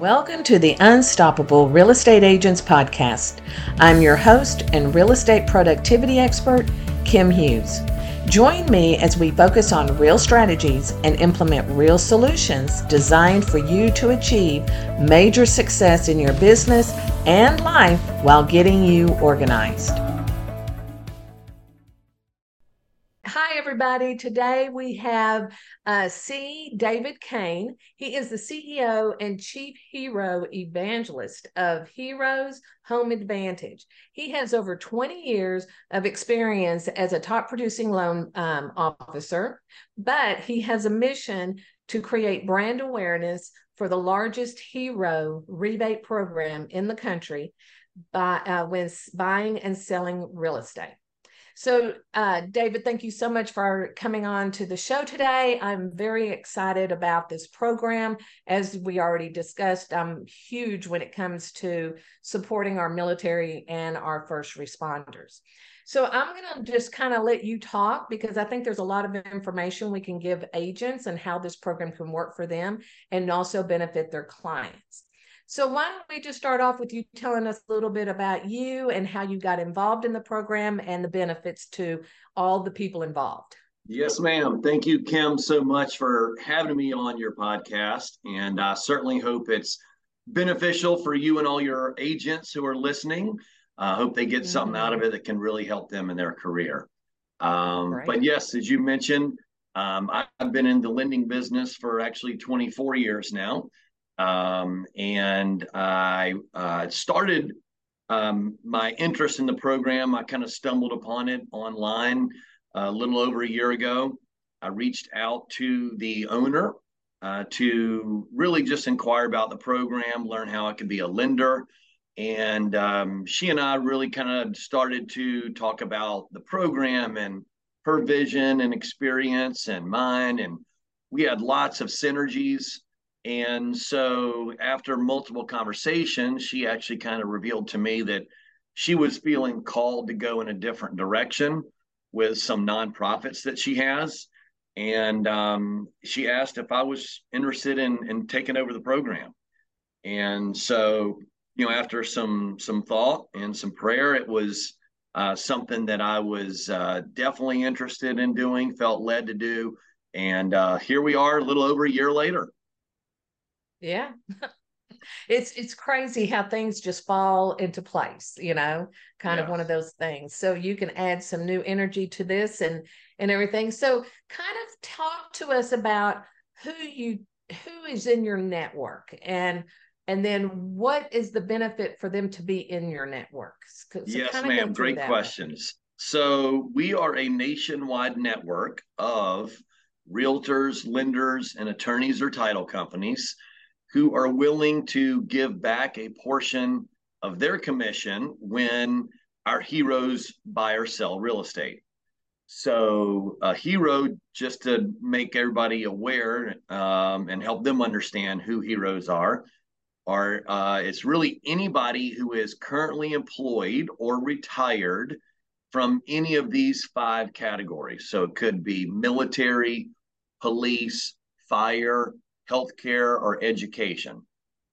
Welcome to the Unstoppable Real Estate Agents Podcast. I'm your host and real estate productivity expert, Kim Hughes. Join me as we focus on real strategies and implement real solutions designed for you to achieve major success in your business and life while getting you organized. Everybody. Today we have uh, C. David Cain. He is the CEO and Chief Hero Evangelist of Heroes Home Advantage. He has over 20 years of experience as a top producing loan um, officer, but he has a mission to create brand awareness for the largest hero rebate program in the country by uh, when buying and selling real estate. So, uh, David, thank you so much for coming on to the show today. I'm very excited about this program. As we already discussed, I'm huge when it comes to supporting our military and our first responders. So, I'm going to just kind of let you talk because I think there's a lot of information we can give agents and how this program can work for them and also benefit their clients. So why don't we just start off with you telling us a little bit about you and how you got involved in the program and the benefits to all the people involved. Yes, ma'am. Thank you, Kim, so much for having me on your podcast. And I certainly hope it's beneficial for you and all your agents who are listening. I uh, hope they get mm-hmm. something out of it that can really help them in their career. Um, right. But yes, as you mentioned, um, I've been in the lending business for actually 24 years now. Um, and I uh, started um, my interest in the program. I kind of stumbled upon it online a little over a year ago. I reached out to the owner uh, to really just inquire about the program, learn how I could be a lender. And um, she and I really kind of started to talk about the program and her vision and experience and mine. And we had lots of synergies and so, after multiple conversations, she actually kind of revealed to me that she was feeling called to go in a different direction with some nonprofits that she has. And um, she asked if I was interested in, in taking over the program. And so, you know, after some some thought and some prayer, it was uh, something that I was uh, definitely interested in doing, felt led to do. And uh, here we are, a little over a year later. Yeah. it's it's crazy how things just fall into place, you know, kind yes. of one of those things. So you can add some new energy to this and and everything. So kind of talk to us about who you who is in your network and and then what is the benefit for them to be in your networks? So yes, ma'am. Great questions. So we are a nationwide network of realtors, lenders, and attorneys or title companies who are willing to give back a portion of their commission when our heroes buy or sell real estate. So, a hero, just to make everybody aware um, and help them understand who heroes are, are uh, it's really anybody who is currently employed or retired from any of these five categories. So, it could be military, police, fire, healthcare, or education.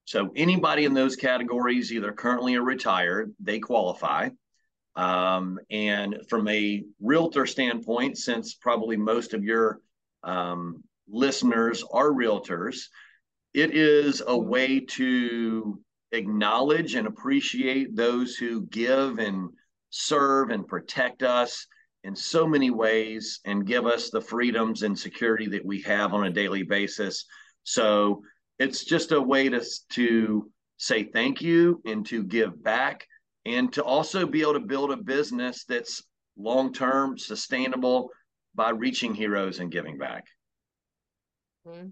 So anybody in those categories, either currently or retired, they qualify. Um, and from a realtor standpoint, since probably most of your um, listeners are realtors, it is a way to acknowledge and appreciate those who give and serve and protect us in so many ways and give us the freedoms and security that we have on a daily basis so it's just a way to, to say thank you and to give back and to also be able to build a business that's long term, sustainable by reaching heroes and giving back. Mm-hmm.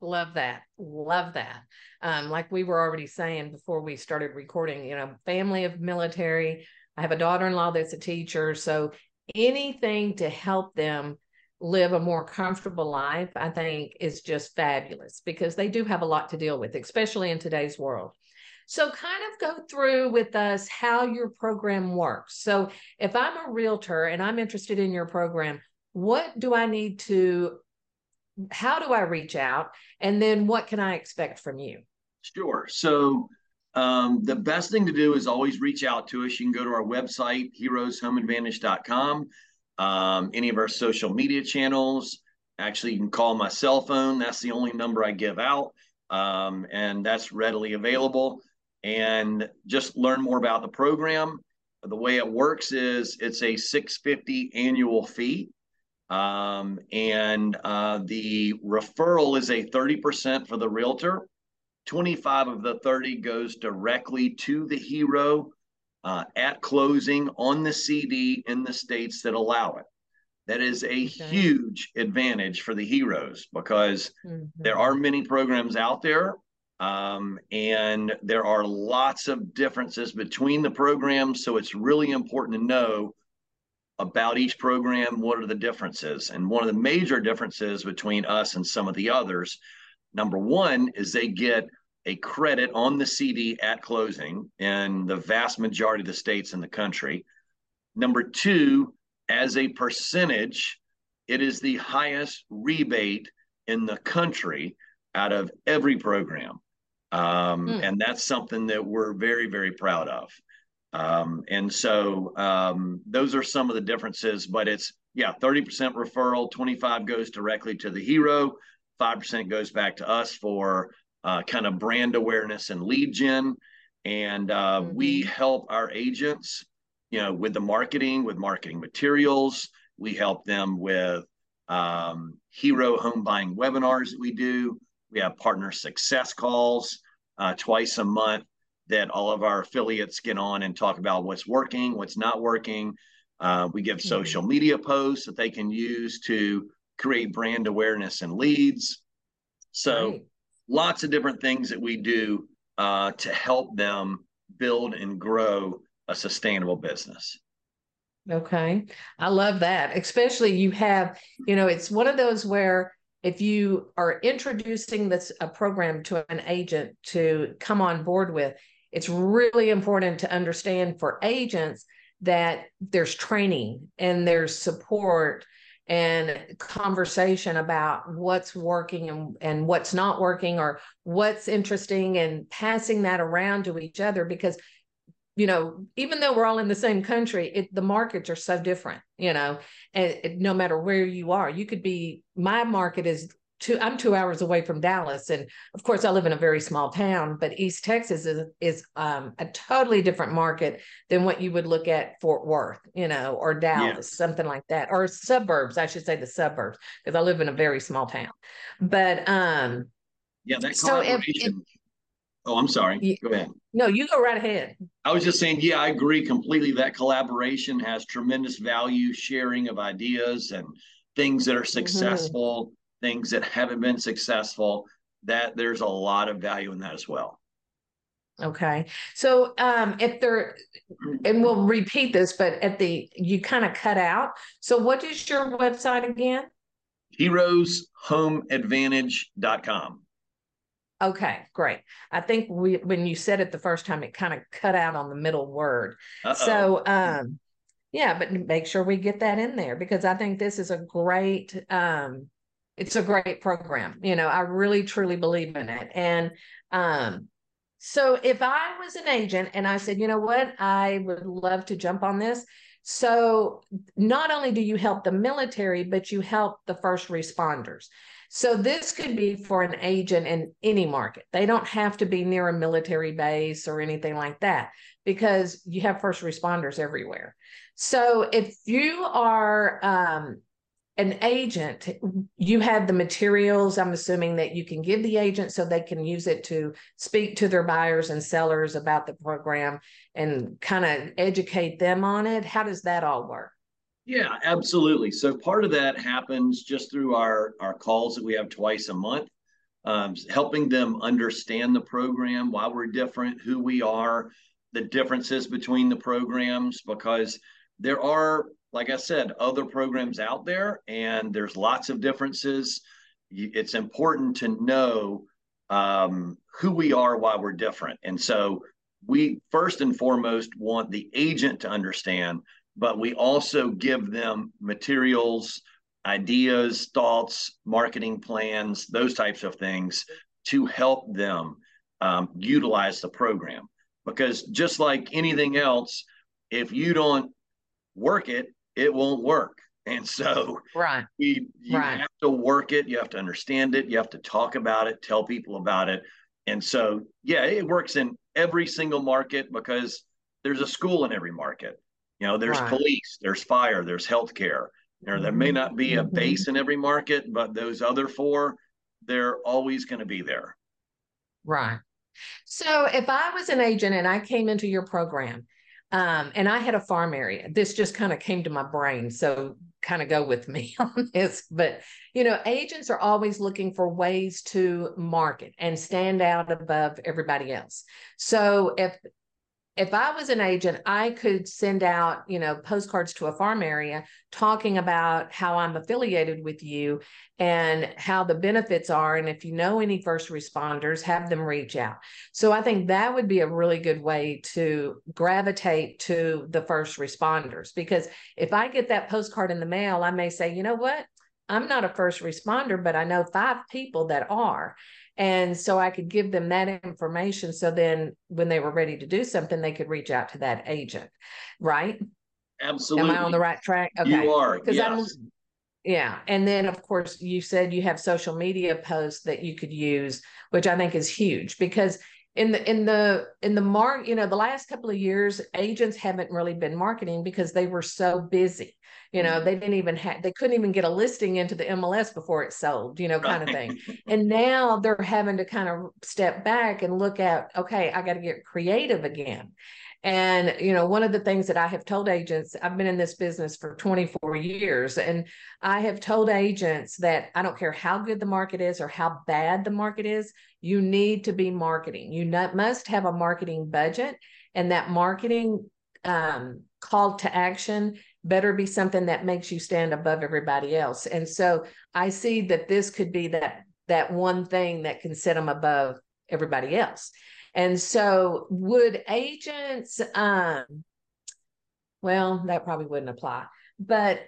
Love that. Love that. Um, like we were already saying before we started recording, you know, family of military. I have a daughter in law that's a teacher. So anything to help them live a more comfortable life, I think is just fabulous because they do have a lot to deal with, especially in today's world. So, kind of go through with us how your program works. So, if I'm a realtor and I'm interested in your program, what do I need to, how do I reach out? And then what can I expect from you? Sure. So um, the best thing to do is always reach out to us. You can go to our website, heroeshomeadvantage.com, um, any of our social media channels. Actually, you can call my cell phone. That's the only number I give out, um, and that's readily available. And just learn more about the program. The way it works is it's a 650 annual fee. Um, and uh, the referral is a 30% for the realtor 25 of the 30 goes directly to the hero uh, at closing on the CD in the states that allow it. That is a okay. huge advantage for the heroes because mm-hmm. there are many programs out there um, and there are lots of differences between the programs. So it's really important to know about each program. What are the differences? And one of the major differences between us and some of the others, number one, is they get a credit on the CD at closing in the vast majority of the states in the country. Number two, as a percentage, it is the highest rebate in the country out of every program. Um, mm. And that's something that we're very, very proud of. Um, and so um, those are some of the differences, but it's, yeah, 30% referral, 25 goes directly to the hero, 5% goes back to us for uh, kind of brand awareness and lead gen. And uh, mm-hmm. we help our agents, you know, with the marketing, with marketing materials. We help them with um, hero home buying webinars that we do. We have partner success calls uh, twice a month that all of our affiliates get on and talk about what's working, what's not working. Uh, we give mm-hmm. social media posts that they can use to create brand awareness and leads. So right lots of different things that we do uh, to help them build and grow a sustainable business. Okay. I love that. Especially you have, you know, it's one of those where if you are introducing this a program to an agent to come on board with, it's really important to understand for agents that there's training and there's support and conversation about what's working and, and what's not working or what's interesting and passing that around to each other because you know even though we're all in the same country it, the markets are so different you know and no matter where you are you could be my market is two i'm two hours away from dallas and of course i live in a very small town but east texas is is um, a totally different market than what you would look at fort worth you know or dallas yeah. something like that or suburbs i should say the suburbs because i live in a very small town. But um yeah that so if, if, oh i'm sorry. Go ahead. no you go right ahead. I was just saying yeah i agree completely. That collaboration has tremendous value sharing of ideas and things that are mm-hmm. successful. mm-hmm things that haven't been successful, that there's a lot of value in that as well. Okay. So um if there and we'll repeat this, but at the you kind of cut out. So what is your website again? heroeshomeadvantage.com. Okay, great. I think we when you said it the first time, it kind of cut out on the middle word. Uh-oh. So um yeah, but make sure we get that in there because I think this is a great um it's a great program. You know, I really truly believe in it. And um, so if I was an agent and I said, you know what, I would love to jump on this. So not only do you help the military, but you help the first responders. So this could be for an agent in any market. They don't have to be near a military base or anything like that because you have first responders everywhere. So if you are um, an agent, you have the materials, I'm assuming that you can give the agent so they can use it to speak to their buyers and sellers about the program and kind of educate them on it. How does that all work? Yeah, absolutely. So part of that happens just through our, our calls that we have twice a month, um, helping them understand the program, why we're different, who we are, the differences between the programs, because there are like I said, other programs out there, and there's lots of differences. It's important to know um, who we are, why we're different. And so we first and foremost want the agent to understand, but we also give them materials, ideas, thoughts, marketing plans, those types of things to help them um, utilize the program because just like anything else, if you don't work it, it won't work. And so right. you, you right. have to work it, you have to understand it, you have to talk about it, tell people about it. And so, yeah, it works in every single market because there's a school in every market. You know, there's right. police, there's fire, there's healthcare. You know, there may not be a mm-hmm. base in every market, but those other four, they're always going to be there. Right. So if I was an agent and I came into your program um, and I had a farm area, this just kind of came to my brain. So kind of go with me on this. But, you know, agents are always looking for ways to market and stand out above everybody else. So if if I was an agent, I could send out, you know, postcards to a farm area talking about how I'm affiliated with you and how the benefits are. And if you know any first responders, have them reach out. So I think that would be a really good way to gravitate to the first responders. Because if I get that postcard in the mail, I may say, you know what? I'm not a first responder, but I know five people that are. And so I could give them that information. So then when they were ready to do something, they could reach out to that agent. Right. Absolutely. Am I on the right track? Okay. You are. Because yes. I'm yeah. And then, of course, you said you have social media posts that you could use, which I think is huge because in the in the in the mark you know the last couple of years agents haven't really been marketing because they were so busy. You know mm-hmm. they didn't even have they couldn't even get a listing into the mls before it sold you know kind of thing. And now they're having to kind of step back and look at okay i got to get creative again and, you know, one of the things that I have told agents, I've been in this business for 24 years, and I have told agents that I don't care how good the market is or how bad the market is, you need to be marketing. You not, must have a marketing budget, and that marketing um, call to action better be something that makes you stand above everybody else. And so I see that this could be that that one thing that can set them above everybody else. And so, would agents, um, well, that probably wouldn't apply, but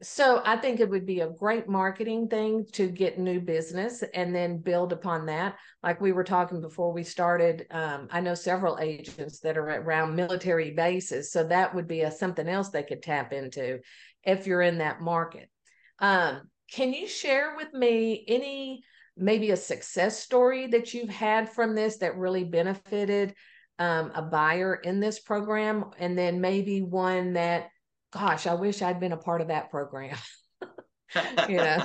so I think it would be a great marketing thing to get new business and then build upon that. Like we were talking before we started, um, I know several agents that are around military bases, so that would be a something else they could tap into if you're in that market. Um, can you share with me any maybe a success story that you've had from this that really benefited um, a buyer in this program, and then maybe one that, gosh, I wish I'd been a part of that program. you know.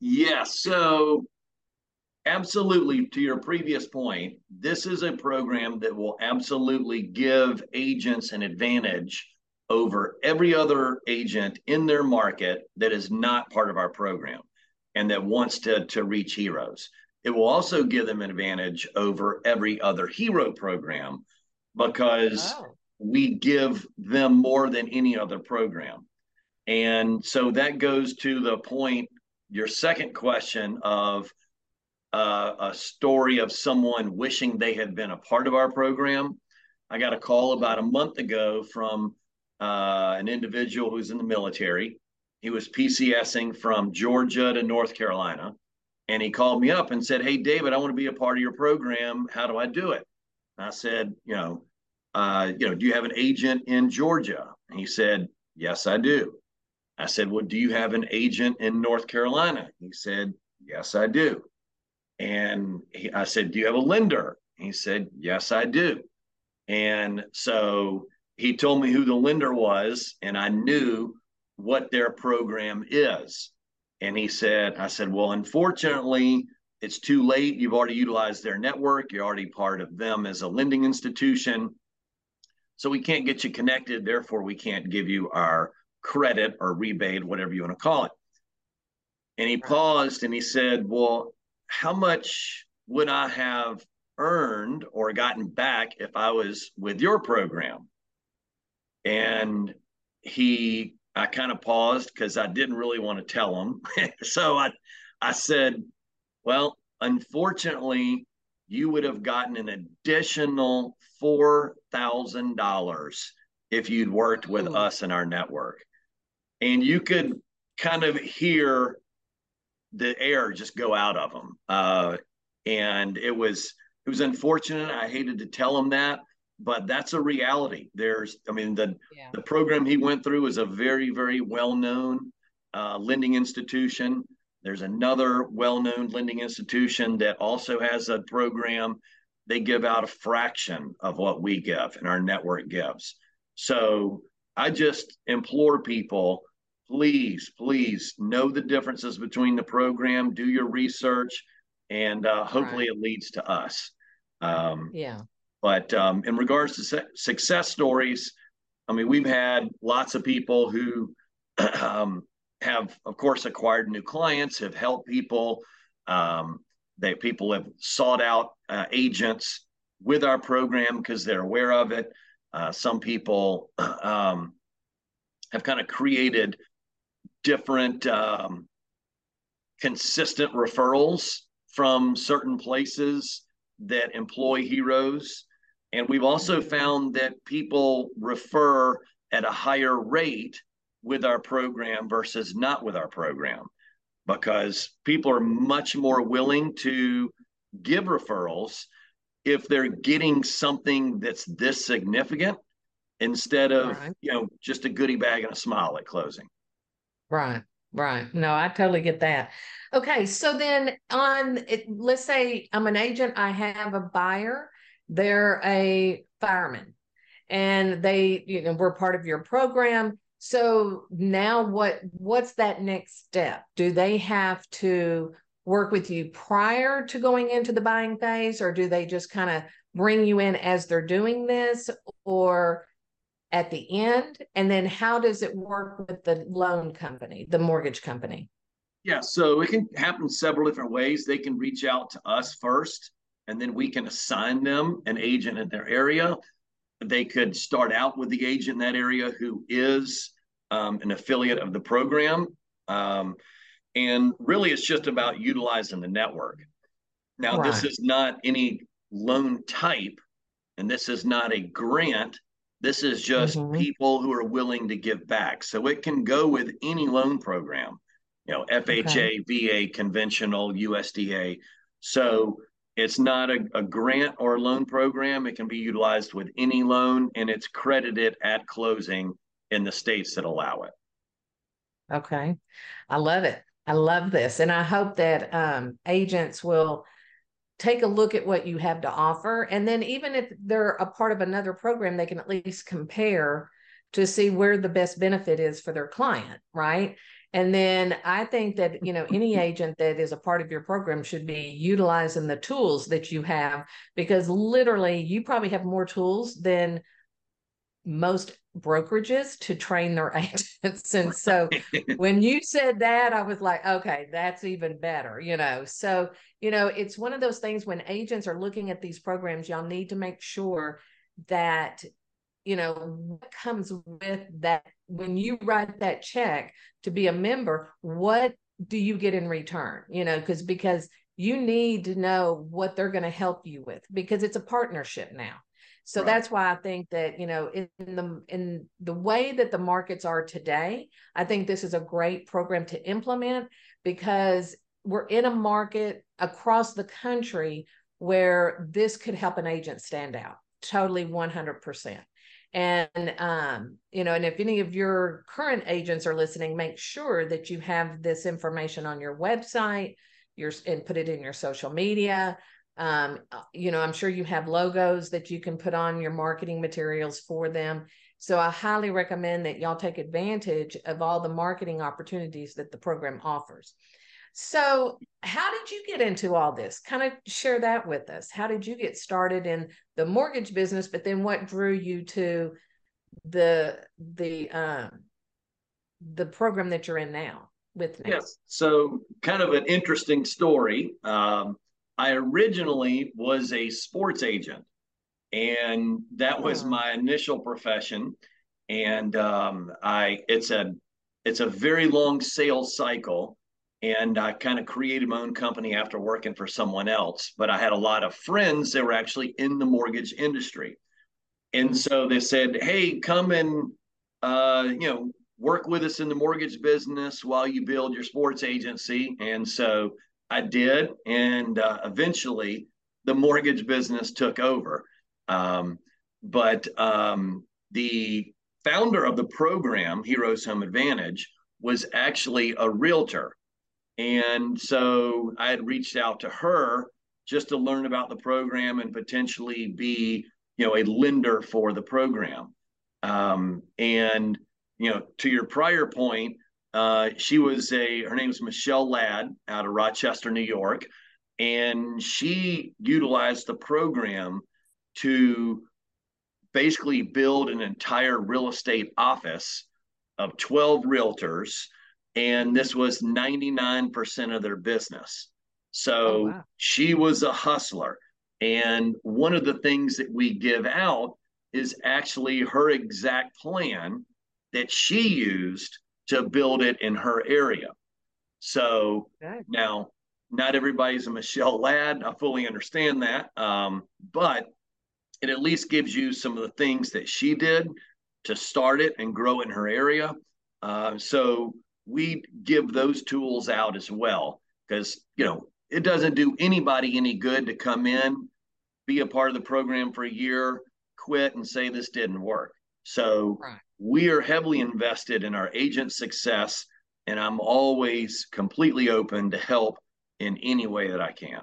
Yeah. So, absolutely, to your previous point, this is a program that will absolutely give agents an advantage over every other agent in their market that is not part of our program and that wants to, to reach heroes. It will also give them an advantage over every other hero program because oh. we give them more than any other program. And so that goes to the point, your second question of uh, a story of someone wishing they had been a part of our program. I got a call about a month ago from uh, an individual who's in the military he was PCSing from Georgia to North Carolina. And he called me up and said, Hey, David, I want to be a part of your program. How do I do it? And I said, You know, uh, you know, do you have an agent in Georgia? And he said, Yes, I do. I said, Well, do you have an agent in North Carolina? He said, Yes, I do. And he, I said, Do you have a lender? He said, Yes, I do. And so he told me who the lender was, and I knew what their program is. And he said, I said, well, unfortunately, it's too late. You've already utilized their network. You're already part of them as a lending institution. So we can't get you connected. Therefore, we can't give you our credit or rebate, whatever you want to call it. And he paused and he said, Well, how much would I have earned or gotten back if I was with your program? And he I kind of paused because I didn't really want to tell him. so I, I said, well, unfortunately, you would have gotten an additional $4,000 if you'd worked with Ooh. us in our network. And you could kind of hear the air just go out of them. Uh, and it was, it was unfortunate. I hated to tell him that, but that's a reality. There's, I mean, the yeah. the program he went through is a very, very well known uh, lending institution. There's another well known lending institution that also has a program. They give out a fraction of what we give and our network gives. So I just implore people please, please know the differences between the program, do your research, and uh, hopefully right. it leads to us. Um, yeah. But um, in regards to su- success stories, I mean, we've had lots of people who um, have, of course, acquired new clients, have helped people. Um, they people have sought out uh, agents with our program because they're aware of it. Uh, some people um, have kind of created different um, consistent referrals from certain places that employ heroes. And we've also found that people refer at a higher rate with our program versus not with our program because people are much more willing to give referrals if they're getting something that's this significant instead of right. you know just a goodie bag and a smile at closing. Right right. No i totally get that. Okay so then on let's say i'm an agent i have a buyer they're a fireman and they you know we're part of your program so now what what's that next step do they have to work with you prior to going into the buying phase or do they just kind of bring you in as they're doing this or at the end? And then how does it work with the loan company, the mortgage company? Yeah, so it can happen several different ways. They can reach out to us first, and then we can assign them an agent in their area. They could start out with the agent in that area who is um, an affiliate of the program. Um, and really, it's just about utilizing the network. Now, right. this is not any loan type, and this is not a grant. This is just mm-hmm. people who are willing to give back. So it can go with any loan program, you know, FHA, okay. VA, conventional, USDA. So it's not a, a grant or a loan program. It can be utilized with any loan and it's credited at closing in the states that allow it. Okay. I love it. I love this. And I hope that um, agents will take a look at what you have to offer. And then even if they're a part of another program, they can at least compare to see where the best benefit is for their client, right? And then I think that, you know, any agent that is a part of your program should be utilizing the tools that you have because literally you probably have more tools than most brokerages to train their agents. And so when you said that, I was like, okay, that's even better, you know. So, you know, it's one of those things when agents are looking at these programs, y'all need to make sure that, you know, what comes with that when you write that check to be a member, what do you get in return? You know, because because you need to know what they're going to help you with because it's a partnership now so right. that's why I think that, you know, in the in the way that the markets are today, I think this is a great program to implement because we're in a market across the country where this could help an agent stand out totally 100% and um, you know and if any of your current agents are listening make sure that you have this information on your website your and put it in your social media um, uh, you know, I'm sure you have logos that you can put on your marketing materials for them. So I highly recommend that y'all take advantage of all the marketing opportunities that the program offers. So, how did you get into all this? Kind of share that with us. How did you get started in the mortgage business, but then what drew you to the the um the program that you're in now with now? Yes. So, kind of an interesting story. Um, I originally was a sports agent, and that was oh. my initial profession. And um, I, it's a, it's a very long sales cycle, and I kind of created my own company after working for someone else. But I had a lot of friends that were actually in the mortgage industry, and so they said, "Hey, come and, uh, you know." Work with us in the mortgage business while you build your sports agency. And so I did, and uh, eventually the mortgage business took over. Um, but um, the founder of the program, Heroes Home Advantage, was actually a realtor. And so I had reached out to her just to learn about the program and potentially be, you know, a lender for the program. Um, and, you know, to your prior point, uh, she was a, her name is Michelle Ladd out of Rochester, New York. And she utilized the program to basically build an entire real estate office of 12 realtors. And this was 99% of their business. So oh, wow. she was a hustler. And one of the things that we give out is actually her exact plan that she used to build it in her area. So okay. now, not everybody's a Michelle Ladd. I fully understand that. Um, but it at least gives you some of the things that she did to start it and grow in her area. Uh, so we give those tools out as well because you know it doesn't do anybody any good to come in, be a part of the program for a year, quit, and say this didn't work. So right. we are heavily invested in our agent success, and I'm always completely open to help in any way that I can.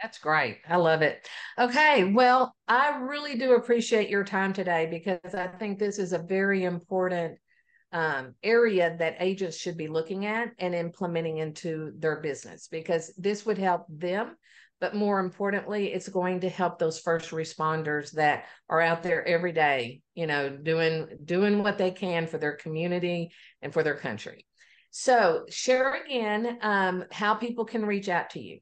That's great. I love it. Okay. Well, I really do appreciate your time today because I think this is a very important um, area that agents should be looking at and implementing into their business because this would help them. But more importantly, it's going to help those first responders that are out there every day, you know, doing doing what they can for their community and for their country. So, share again um, how people can reach out to you.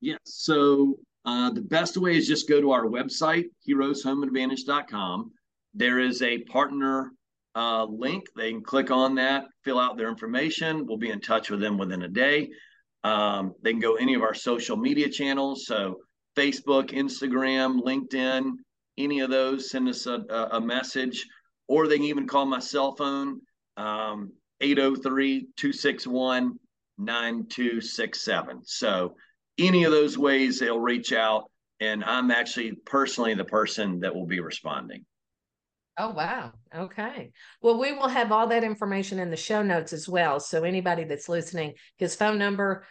Yes. So uh, the best way is just go to our website, heroeshomeadvantage.com. There is a partner uh, link. They can click on that, fill out their information. We'll be in touch with them within a day. Um, they can go any of our social media channels. So Facebook, Instagram, LinkedIn, any of those, send us a, a message, or they can even call my cell phone, um, 803 261 9267. So any of those ways, they'll reach out. And I'm actually personally the person that will be responding. Oh, wow. Okay. Well, we will have all that information in the show notes as well. So, anybody that's listening, his phone number,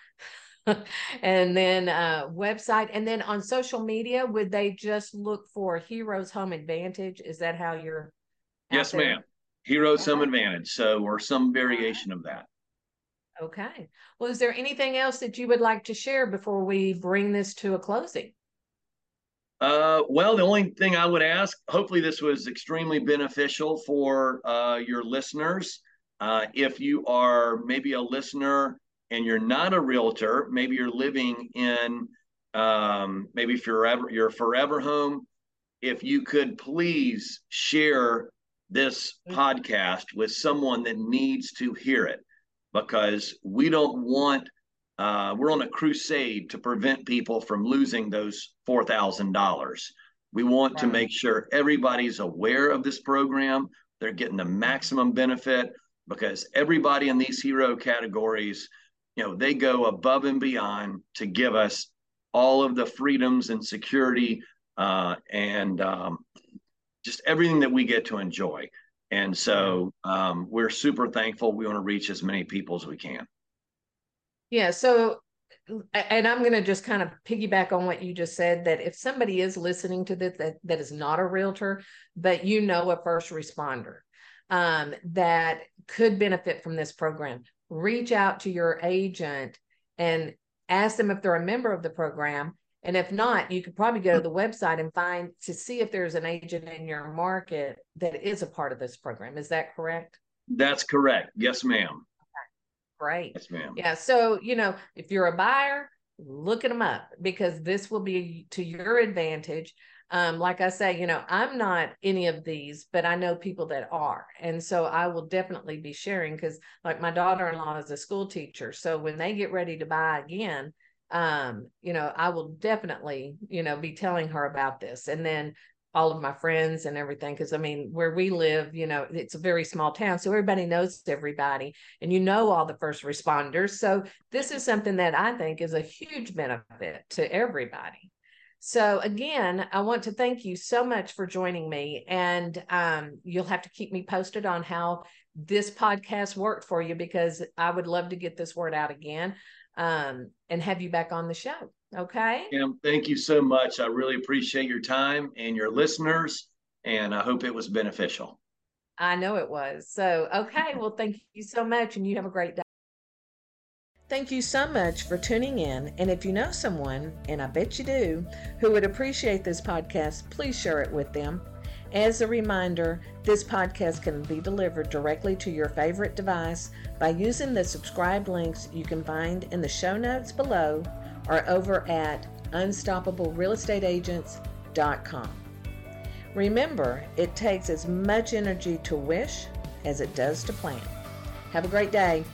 and then uh, website, and then on social media, would they just look for Heroes Home Advantage? Is that how you're? Yes, there? ma'am. Heroes okay. Home Advantage. So, or some variation of that. Okay. Well, is there anything else that you would like to share before we bring this to a closing? Uh, well, the only thing I would ask, hopefully, this was extremely beneficial for uh, your listeners. Uh, if you are maybe a listener and you're not a realtor, maybe you're living in, um, maybe if you're ever you're forever home, if you could please share this podcast with someone that needs to hear it because we don't want uh, we're on a crusade to prevent people from losing those four thousand dollars. We want to make sure everybody's aware of this program. They're getting the maximum benefit because everybody in these hero categories, you know, they go above and beyond to give us all of the freedoms and security uh, and um, just everything that we get to enjoy. And so um, we're super thankful. We want to reach as many people as we can. Yeah. So, and I'm going to just kind of piggyback on what you just said that if somebody is listening to this that, that is not a realtor, but you know a first responder um, that could benefit from this program, reach out to your agent and ask them if they're a member of the program and if not, you could probably go to the website and find to see if there's an agent in your market that is a part of this program. Is that correct? That's correct. Yes, ma'am. Great. Yes, ma'am. Yeah. So, you know, if you're a buyer, look at them up because this will be to your advantage. Um, like I say, you know, I'm not any of these, but I know people that are. And so I will definitely be sharing because, like, my daughter in law is a school teacher. So when they get ready to buy again, um, you know, I will definitely, you know, be telling her about this. And then all of my friends and everything. Cause I mean, where we live, you know, it's a very small town. So everybody knows everybody and you know all the first responders. So this is something that I think is a huge benefit to everybody. So, again, I want to thank you so much for joining me. And um, you'll have to keep me posted on how this podcast worked for you because I would love to get this word out again um, and have you back on the show. Okay. Kim, thank you so much. I really appreciate your time and your listeners, and I hope it was beneficial. I know it was. So, okay. Well, thank you so much, and you have a great day. Thank you so much for tuning in. And if you know someone, and I bet you do, who would appreciate this podcast, please share it with them. As a reminder, this podcast can be delivered directly to your favorite device by using the subscribe links you can find in the show notes below or over at unstoppablerealestateagents.com. Remember, it takes as much energy to wish as it does to plan. Have a great day.